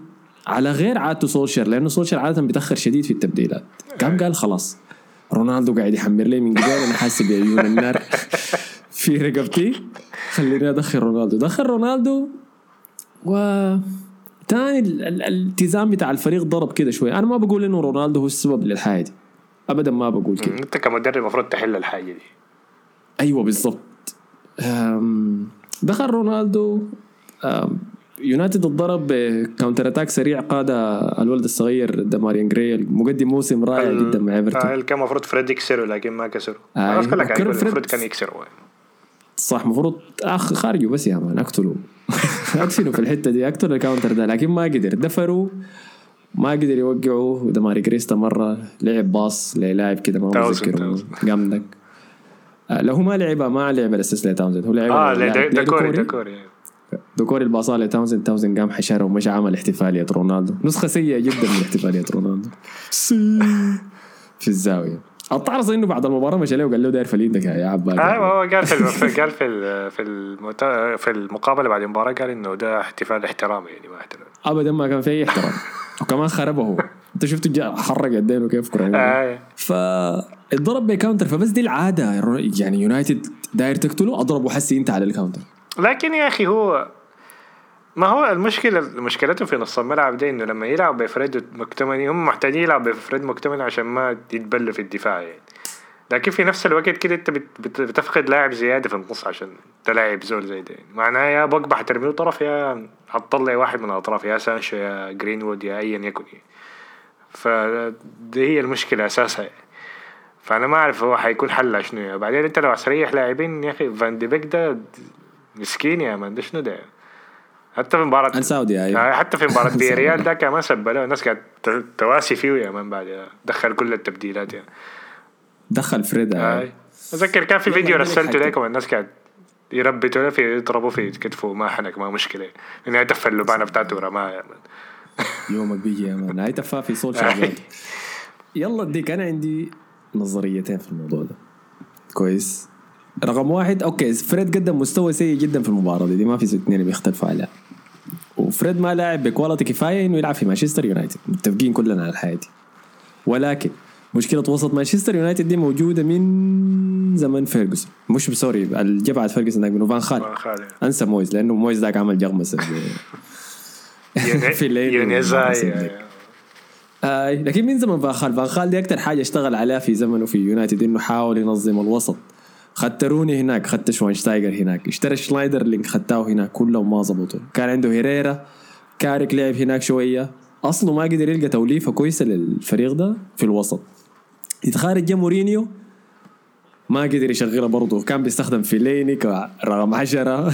على غير عادته سولشر لأنه سولشر عادة بيتأخر شديد في التبديلات. قام قال خلاص رونالدو قاعد يحمر لي من قبل أنا حاسس بعيون النار. في رقبتي. خليني أدخل رونالدو. دخل رونالدو و تاني ال- ال- الالتزام بتاع الفريق ضرب كده شوي. أنا ما بقول إنه رونالدو هو السبب للحاجة دي. ابدا ما بقول كده. أنت كمدرب المفروض تحل الحاجة دي. أيوه بالضبط. دخل رونالدو يونايتد اتضرب ب counter attack سريع قاد الولد الصغير ديماراي جراي مقدم موسم رائع جدا مع آه، إيفرتون. اللي كان المفروض فريد يكسره لكن ما كسره. آه، خلاص كلها كان المفروض كان يكسره. صح المفروض اخ خارجه بس يا man اقتله اقتله في الحتة دي أقتل ال counter ده لكن ما قدر. دفروا ما قدر يوقعوا ودماري كريستا مرة لعب باص للاعب كده ما تاوزن، متذكر تاوزن. جامدك. آه، لو هو ما لعبها ما لعب الأساس لتاونزن. هو لعب آه لا، لعب- دكوري. دكوري دوكوري الباصات لتاونزن. تاونزن قام حشره ومشى عمل احتفالية رونالدو. نسخة سيئة جدا من احتفالية رونالدو. في الزاوية. الطعرس إنه بعد المباراة مشى له وقال له داير فليدك يا عباك أيوه هو قال في قال في في المت... في المقابلة بعد المباراة قال إنه ده احتفال احترامي يعني ما احترام ابدا ما كان في أي احترام. وكمان خربه هو. أنت شفت جا- حرق يدينه كيف كرة آه. فاتضرب بكاونتر فبس دي العادة. يعني يونايتد داير تقتله أضربه حسي أنت على ال counter لكن يا أخي هو ما هو المشكلة مشكلته في نص الملعب ده إنه لما يلعب بفريد مكتوميناي هم محتاجين يلعبوا بفريد مكتوميناي عشان ما يتبلوا في الدفاع يعني لكن في نفس الوقت كده أنت بت- بت- بتفقد لاعب زيادة في النص عشان تلاعب زول زي ده يعني. معناها يا بوجبا حترميه طرف يا حتطلع واحد من الأطراف يا سانشو يا جرينوود يا ايا يكن يعني. فدي هي المشكلة أساسها يعني. فأنا ما أعرف هو حيكون حلها شنو يعني. بعدين أنت لو هتريح لاعبين يا أخي فان دي بيك ده مسكين يا مان ده شنو ده حتى في مباراة السعودي أيوه آه، حتى في مباراة. ريال ده كمان سبله الناس قاعد تواسي فيه يا مان بعد دخل كل التبديلات يعني دخل فريد آه. آه. أتذكر كان في فيديو رسلته. لكم الناس قاعد يربطوا له في يضربوا في كتفه ما حنك ما مشكلة انه يدفع اللبانة بتاعته ورماها يومك بيجي يا man هاي سولشر آه. ذاته. يلا اديك أنا عندي نظريتين في الموضوع ده كويس رقم واحد okay فريد قدم مستوى سيء جدا في المباراة دي, دي ما في اثنين بيختلفوا عليها وفريد ما لاعب ب quality كفاية إنه يلعب في مانشستر يونايتد. متفقين كلنا على الحاجة دي. ولكن مشكلة وسط مانشستر يونايتد دي موجودة من زمن فيرجسون مش sorry الجبعة فيرجسون ذاك منو فان خال. أنسى مويز لأنه مويز ذاك عمل جغمسة في الليل يونيزاي آي لكن من زمن فان خال فان خال دي أكثر حاجة اشتغل عليها في زمنه في يونايتد إنه حاول ينظم الوسط. خدت روني هناك خدت شواينشتايجر هناك اشترى شلايدر اللي خدتاه هناك كلهم ما ظبطوا. كان عنده هيريرا كارك لعب هناك شوية. أصله ما قدر يلقى توليفة كويسة للفريق ده في الوسط. يتخارج جا مورينيو ما قدر يشغلها برضه. كان بيستخدم فيليني رقم عشرة.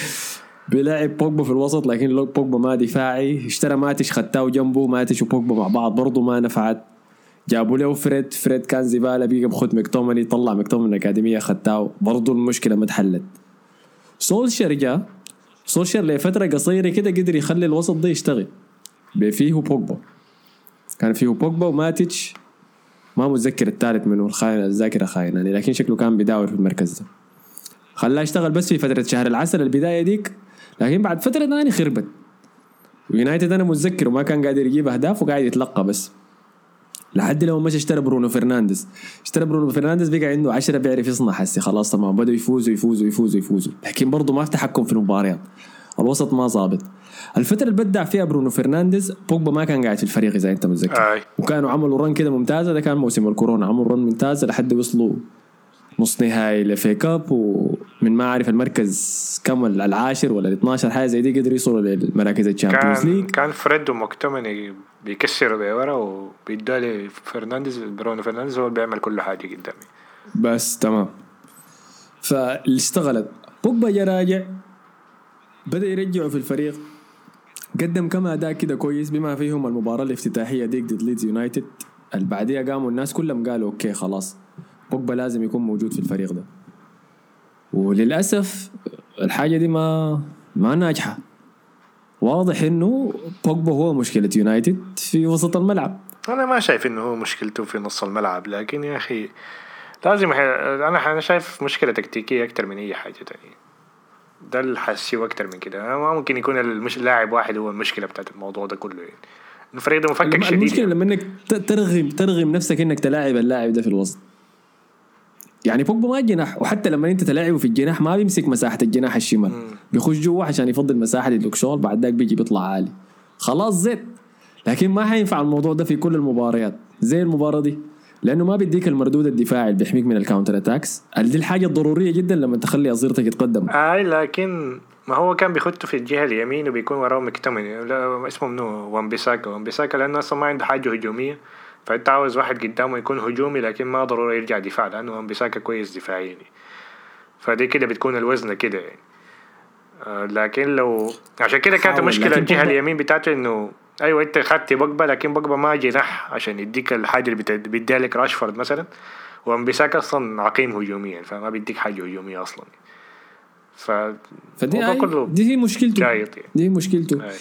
بيلعب بوجبا في الوسط لكن بوجبا ما دفاعي. اشترى ماتش خداه جنبه ماتش وبوجبا مع بعض برضه ما نفعت. جابوا له فريد فريد كان زبالة بيجي بخد مكتومني طلع مكتومني من الأكاديمية خداه برضه المشكلة ما اتحلت. سولشر جاء سولشر لفتره قصيرة كده قدر يخلي الوسط ده يشتغل. فيه بوجبا. كان فيه بوجبا وماتش ما متذكر الثالث منه الخاين الذاكرة خايناني لكن شكله كان بيداور في المركز ده. خلاه يشتغل بس في فترة شهر العسل البداية ديك لكن بعد فترة ثانية خربت. ويونايتد أنا متذكر وما كان قادر يجيب أهداف وقاعد يتلقى بس. لحد لما مشى اشترى برونو فرنانديز. اشترى برونو فرنانديز بقى عنده عشرة بيعرف يصنع حسي خلاص تمام بدأوا يفوزوا يفوزوا يفوزوا يفوزوا. لكن برضه ما في تحكم في المباريات. الوسط ما ظابط. الفترة اللي بدع فيها برونو فرنانديز بوجبا ما كان قاعد في الفريق إذا أنت متذكر. وكانوا عملوا run كده ممتازة ده كان موسم الكورونا. عملوا run ممتازه لحد وصلوا نص نهائي ل FA Cup ومن ما أعرف المركز كم العاشر ولا ال 12 حاجة زي دي قدروا يوصلوا للمراكز ال Champions League كان فريد ومكتوميناي بيكسروا بورا وبيدوا لي فرنانديز برونو فرنانديز هو اللي بيعمل كل حاجة قدامي. بس تمام. فاللي اشتغلت بوجبا جا راجع بدأ يرجعه في الفريق. قدم كم أداء كده كويس بما فيهم المباراة الافتتاحية ديك ضد ليدز يونايتد اللي بعديها قاموا الناس كلهم قالوا okay خلاص. بوجبا لازم يكون موجود في الفريق ده. وللأسف الحاجة دي ما ما ناجحة. واضح إنه بوجبا هو مشكلة يونايتد في وسط الملعب. أنا ما شايف إنه هو مشكلته في نص الملعب لكن يا أخي لازم أنا أنا شايف مشكلة تكتيكية أكتر من أي حاجة تانية. ده اللي حاسيه أكتر من كده. ما ممكن يكون المش... لاعب واحد هو المشكلة بتاعت الموضوع ده كله يعني. الفريق ده مفكك شديد المشكلة يعني. لما إنك ترغم ترغم نفسك إنك تلاعب اللاعب ده في الوسط. يعني بوجبا ما جناح وحتى لما انت تلاعبه في الجناح ما بيمسك مساحة الجناح الشمال. بيخش جوا عشان يفضل مساحه للوك شغل بعد ذاك بيجي بيطلع عالي. خلاص زيت لكن ما حينفع الموضوع ده في كل المباريات. زي المباراة دي. لأنه ما بيديك المردود الدفاعي اللي بيحميك من ال counter attacks دي الحاجة الضرورية جدا لما تخلي أظهرتك يتقدم. أي لكن ما هو كان بيخته في الجهة اليمين وبيكون وراه مكتوميناي اسمه منو؟ وامبيساكا. وامبيساكا لأنه أصلا ما عنده حاجة هجومية. فانت عاوز واحد قدامه يكون هجومي لكن ما ضروري يرجع دفاع لأنه وامبيساكا كويس دفاعيا يعني. فدي كده بتكون الوزنه كده يعني آه، لكن لو عشان كده كانت المشكلة الجهة اليمين بتاعته إنه أيوه أنت خدت بوجبا لكن بوجبا ما جناح عشان يديك الحاجة اللي بيديها لك راشفورد مثلا وامبيساكا أصلا عقيم هجوميا فما بيديك حاجة هجومية أصلا ف فدي كله دي هي مشكلته يعني. دي هي مشكلته أي.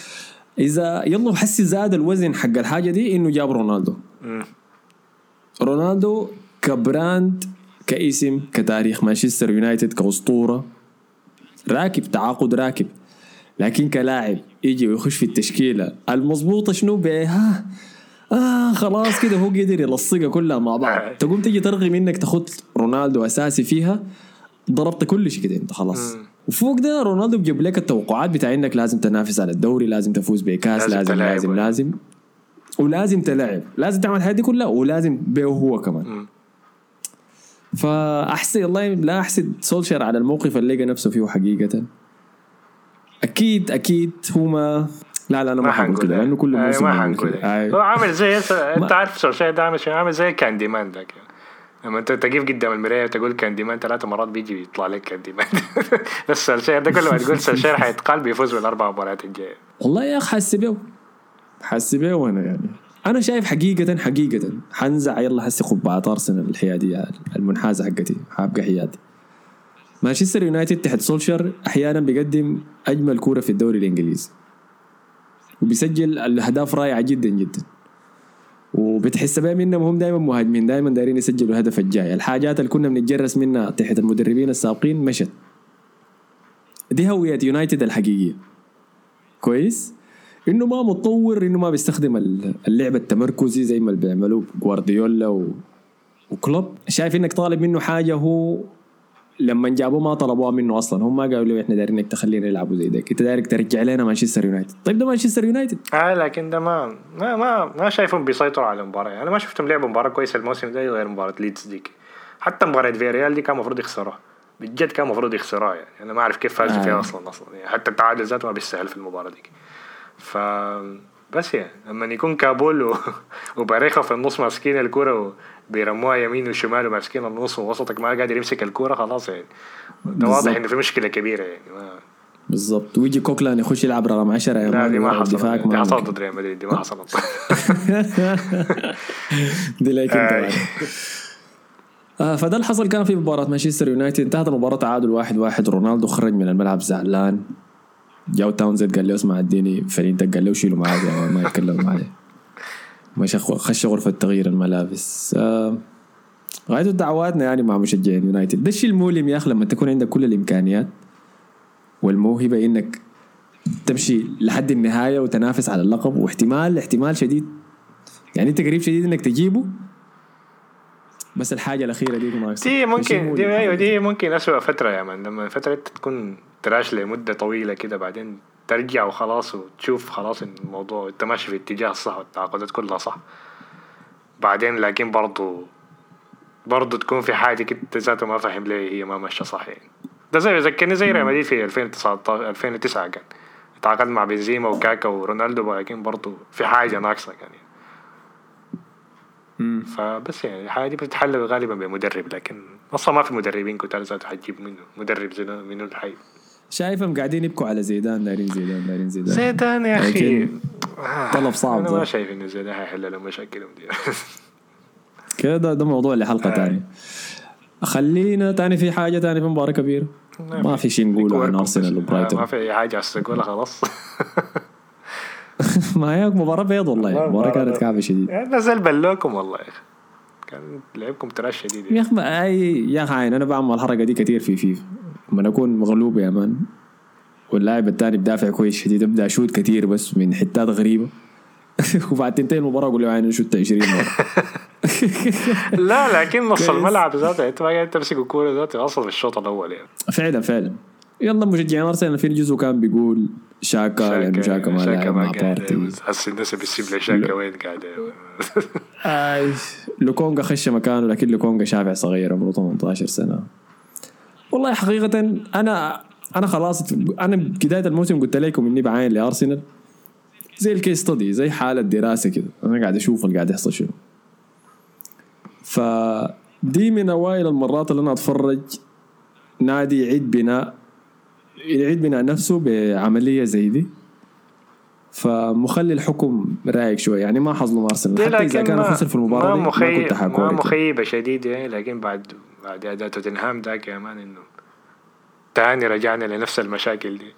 إذا يلا حسي زاد الوزن حق الحاجة دي إنه جاب رونالدو. رونالدو كبراند كاسم كتاريخ مانشستر يونايتد كأسطورة. راكب تعاقد راكب. لكن كلاعب يجي ويخش في التشكيلة. المضبوطة شنو؟ بيه ها آه خلاص كده هو قدر يلصقها كلها مع بعض. آه. تقوم تجي ترغم إنك تاخد رونالدو أساسي فيها. ضربت كل شيء كده أنت خلاص. وفوق ده رونالدو بيجيب لك التوقعات بتاع إنك لازم تنافس على الدوري لازم تفوز بكأس لازم لازم لازم ولا- لازم. ولازم تلعب لازم تعمل الحاجات دي كلها ولازم بيه هو كمان مم. فاحسن والله لا احسد سولشر على الموقف اللي لقى نفسه فيه حقيقة أكيد أكيد هو ما لا لا أنا ما, حنقول كده لأنه كل أي، موسم ما حنقول. أي. هو عامل زي أنت عارف سولشاير ده عامل؟ عامل زي كاندي مان ده كده. لما انت تقف قدام المراية وتقول كاندي مان ثلاث مرات بيجي يطلع لك كاندي مان بس سولشاير ده كل ما تقول سولشاير حيتقال بيفوز بالأربع مباريات الجاية والله يا أخي حاسس بيه حاسس بيه أنا يعني. أنا شايف حقيقة حقيقة. حنزع يلا حسي قبعات ارسنال الحيادية المنحازة حقتي حابقى حيادي مانشستر يونايتد تحت سولشر أحيانا بيقدم أجمل كورة في الدوري الإنجليزي. وبيسجل الأهداف رائعة جدا جدا. وبتحس بها منهم هم دائما مهاجمين دائما دايرين يسجلوا الهدف الجاي. الحاجات اللي كنا بنتجرس منها تحت المدربين السابقين مشت. دي هوية يونايتد الحقيقية. كويس؟ إنه ما متطور إنه ما بيستخدم ال- اللعب التمركزي زي ما اللي بيعملوه جوارديولا و... وكلوب. شايف إنك طالب منه حاجة هو لما جابوه ما طلبوها منه أصلا. هم ما قالوا له إحنا دايرين إنك تخلينا نلعبوا زي ذاك. أنت دايرك ترجع لنا مانشستر يونايتد. طيب ده مانشستر يونايتد. آه لكن ده ما ما ما, ما شايفهم بيسيطروا على المباراة. أنا ما شفتهم لعبوا مباراة كويسة الموسم ده غير مباراة ليدز ديك. حتى مباراة فياريال دي كان المفروض يخسروها. بجد كان المفروض يخسروها يعني. أنا ما أعرف كيف فازوا آه. فيها أصلا أصلا. يعني حتى التعادل ذاته ما بيستاهل في المباراة ديك. ف بس يعني لما يكون كابول و... وباريخا في النص ماسكين الكرة وبيرموها يمين وشمال وماسكين النص ووسطك ما قادر يمسك الكرة خلاص يعني. ده واضح بالظبط. إنه في مشكلة كبيرة يعني ما... بالضبط ويجي كوكلان يخش يلعب رقم 10 يا لا دي ما حصلت. دي ما حصلت. ضد ريال مدريد دي ما حصلت. دي ليك انت. آه فده اللي حصل. كان في مباراة مانشستر يونايتد. انتهت المباراة تعادل واحد واحد. رونالدو خرج من الملعب زعلان. جاو تاونزيد قال له اسمع اديني فريدك قال له شيله معاك ما يتكلم معي مش خش غرفة تغيير الملابس. آه غايته دعواتنا يعني مع مشجعين يونايتد. ده الشيء المؤلم يا أخي لما تكون عندك كل الإمكانيات والموهبة إنك تمشي لحد النهاية وتنافس على اللقب. واحتمال احتمال شديد يعني انت قريب شديد إنك تجيبه. بس الحاجة الأخيرة دي ما دي ممكن دي أيوه دي ممكن اسوء فترة يا مان. لما انت تكون تراش لمدة طويلة كده بعدين ترجع وخلاص وتشوف خلاص الموضوع انت ماشي في اتجاه الصح والتعاقدات كلها صح. بعدين لكن برضو برضه تكون في حاجة انت ذاته ما فاهم ليه هي ما ماشية صح يعني. ده زي ذكرني زي ريال مدريد في 2019 2009 كان. تعاقد مع بنزيما وكاكا ورونالدو ولكن برضه في حاجة ناقصة كان يعني. فبس يعني الحاجة دي بتتحل غالبا بمدرب لكن أصلا ما في مدربين كنت ذاته حتجيب منه مدرب زي منه الحي شايفهم قاعدين يبكوا على زيدان دايرين زيدان دايرين زيدان. زيدان يا أخي. طلب صعب أنا ما شايف إنه زيدان حيحل لهم مشاكلهم دي. كده ده, ده موضوع لحلقة ثانية خلينا تاني في حاجة تاني في مباراة كبيرة. ما في شيء نقوله عن أرسنال وبرايتون. ما في أي حاجة استقولها خلاص. ما هي مباراة بيض والله. مباراة كانت كعبة شديد نزل بلوكم والله يا أخي. كان لعبكم trash شديد. يا أخي اي يا أخي أنا بعمل الحركة دي كثير في فيفا. لما أكون مغلوب يا man. واللاعب الثاني بدافع كويس شديد أبدأ أشوت كثير بس من حتات غريبة. وبعد تنتهي المباراة أقول له يعني شوت 20 مرة. لا لكن نص الملعب ذاته أنت ما قاعد تمسك الكورة ذاته أصلا في الشوط الأول يعني. فعلا فعلا. يلا مشجعين أرسنال في جزء كان بيقول شاكا لأنه شاكا ما لعب مع بارتي. هسه الناس بتسب لي شاكا وين قاعد آه لوكونجا خش مكانه لكن لوكونجا شافع صغير عمره 18 سنة. والله حقيقة أنا أنا خلاص أنا بداية الموسم قلت لكم إني بعاين لأرسنال. زي ال case study زي حالة دراسة كده. أنا قاعد أشوف اللي قاعد يحصل شنو. فدي من أوائل المرات اللي أنا أتفرج نادي يعيد بناء يعيد بناء نفسه بعملية زي دي. فمخلي الحكم رايق شوي يعني ما حظلم أرسنال. حتى إذا كان خسر في المباراة ما مخيب ما مخيبة شديده يعني. لكن بعد بعد اداء توتنهام ذاك يا مان إنه تاني رجعنا لنفس المشاكل دي.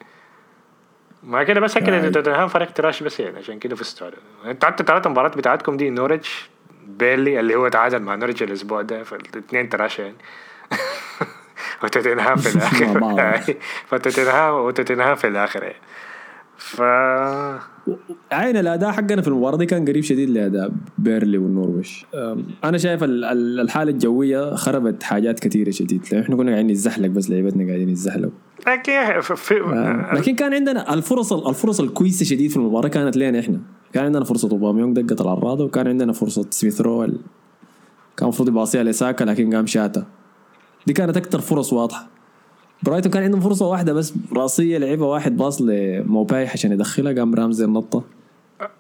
ما كده بس هكذا توتنهام فريق تراش بس يعني عشان كده فزتوا انت حتى ثلاث مباريات بتاعتكم دي نورتش بيرنلي اللي هو تعادل مع نورتش الأسبوع ده فالاثنين trash يعني. وتوتنهام في الآخر. فتوتنهام وتوتنهام في الآخر يعني. ف يعني الاداء حقنا في المباراه دي كان قريب شديد لاداء بيرنلي ونورتش أنا شايف الحالة الجوية خربت حاجات كثيره شديد. إحنا كنا قاعدين نتزحلق بس لعيبتنا قاعدين يتزحلقوا لكن في لكن كان عندنا الفرص الفرص الكويسة شديد في المباراة كانت لنا إحنا. كان عندنا فرصة أوباميونج دقة العراضة وكان عندنا فرصة سميثرو كان المفروض يباصيها لساكا لكن قام شاتا. دي كانت أكثر فرص واضحة. برايتون كان عندهم فرصة واحدة بس راسية لعبه واحد باص لموباي عشان يدخلها قام رامزي النطة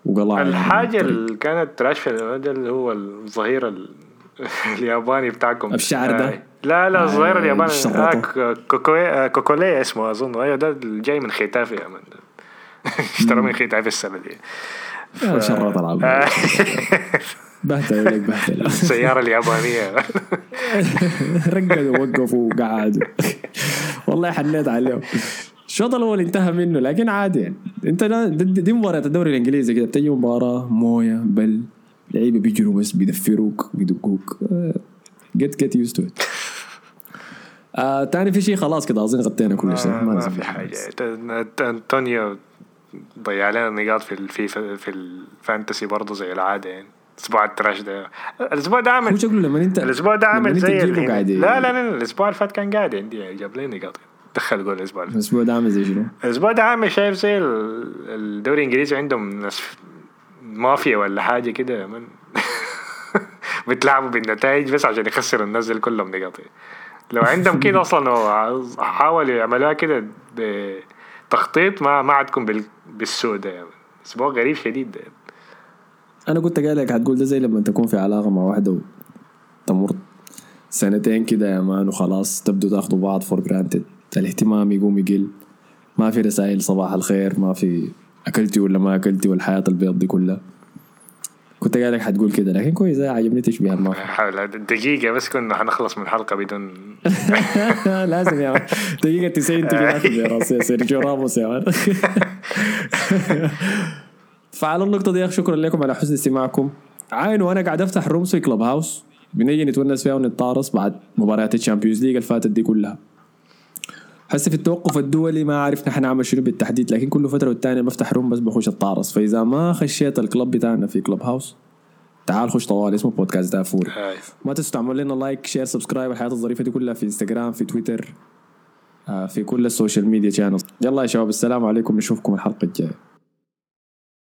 وقلع الحاجة اللي كانت تراش في اللي هو الظهير الياباني بتاعكم. الشعر ده. لا لا الظهير الياباني. آه كوكوي كوكولي اسمه أظن. أيوه ده جاي من ختافي يا من. اشترى من ختافي السنة دي ف... شرط العب بهدل لك بهدل السيارة اليابانية. رقدوا وقفوا وقعدوا والله حنيت عليهم. الشوط الأول انتهى منه لكن عادي. يعني انت دي مباراة الدوري الإنجليزي كده. بتجي مباراة موية بل لعيبة بيجروا بس بيدفروك بيدقوك. جيت جيت يوز تو آه تاني في شيء خلاص كده أظن غطينا كل شيء ما, ما في حاجة. أنطونيو ضيع لنا نقاط في الفيفا في ال fantasy برضه زي العادة يعني. الأسبوع ال trash ده. الأسبوع ده عامل شكله لما انت الأسبوع ده عامل زي لا لا لا الأسبوع اللي فات كان قاعد عندي. جاب لي نقاط دخل جول الأسبوع الأسبوع ده عامل زي شنو؟ الأسبوع ده عامل شايف زي الدوري الإنجليزي عندهم ناس مافيا ولا حاجة كده من بتلعبوا بالنتائج بس عشان يخسروا الناس دي كلهم نقاط لو عندهم كده أصلا حاولوا يعملوها كده بتخطيط ما ما عندكم بالسوء ده. يعني. أسبوع غريب شديد ده. أنا كنت قايل لك هتقول ده زي لما تكون في علاقة مع واحدة وتمر سنتين كده يا مان وخلاص تبدو تاخذوا بعض for granted الاهتمام يقوم يقل. ما في رسائل صباح الخير ما في أكلتي ولا ما أكلتي والحياة البيض دي كلها. كنت قايل لك حتقول كده لكن كويس عجبني تشبيه الموقف دقيقة بس كنا حنخلص من الحلقة بدون. لازم يا مان. دقيقة 90 تجي راسي سيرجيو راموس يا مان. فعلى النقطة دي شكرا لكم على حسن استماعكم. عاينوا وأنا قاعد أفتح rooms في كلوب هاوس بنجي نتونس فيها ونتطارس بعد مباريات ال Champions League اللي فاتت دي كلها. هسه في التوقف الدولي ما عارف نحن نعمل شنو بالتحديد لكن كل فترة والتانية بفتح room بس بخش أتطارس. فإذا ما خشيت ال club بتاعنا في كلوب هاوس تعال خش طوال اسمه بودكاست دافور. ما تنسوا تعملوا لنا like share subscribe الحياة الظريفة دي كلها في انستغرام في تويتر في كل ال social media channels يلا يا شباب السلام عليكم نشوفكم الحلقة الجاية.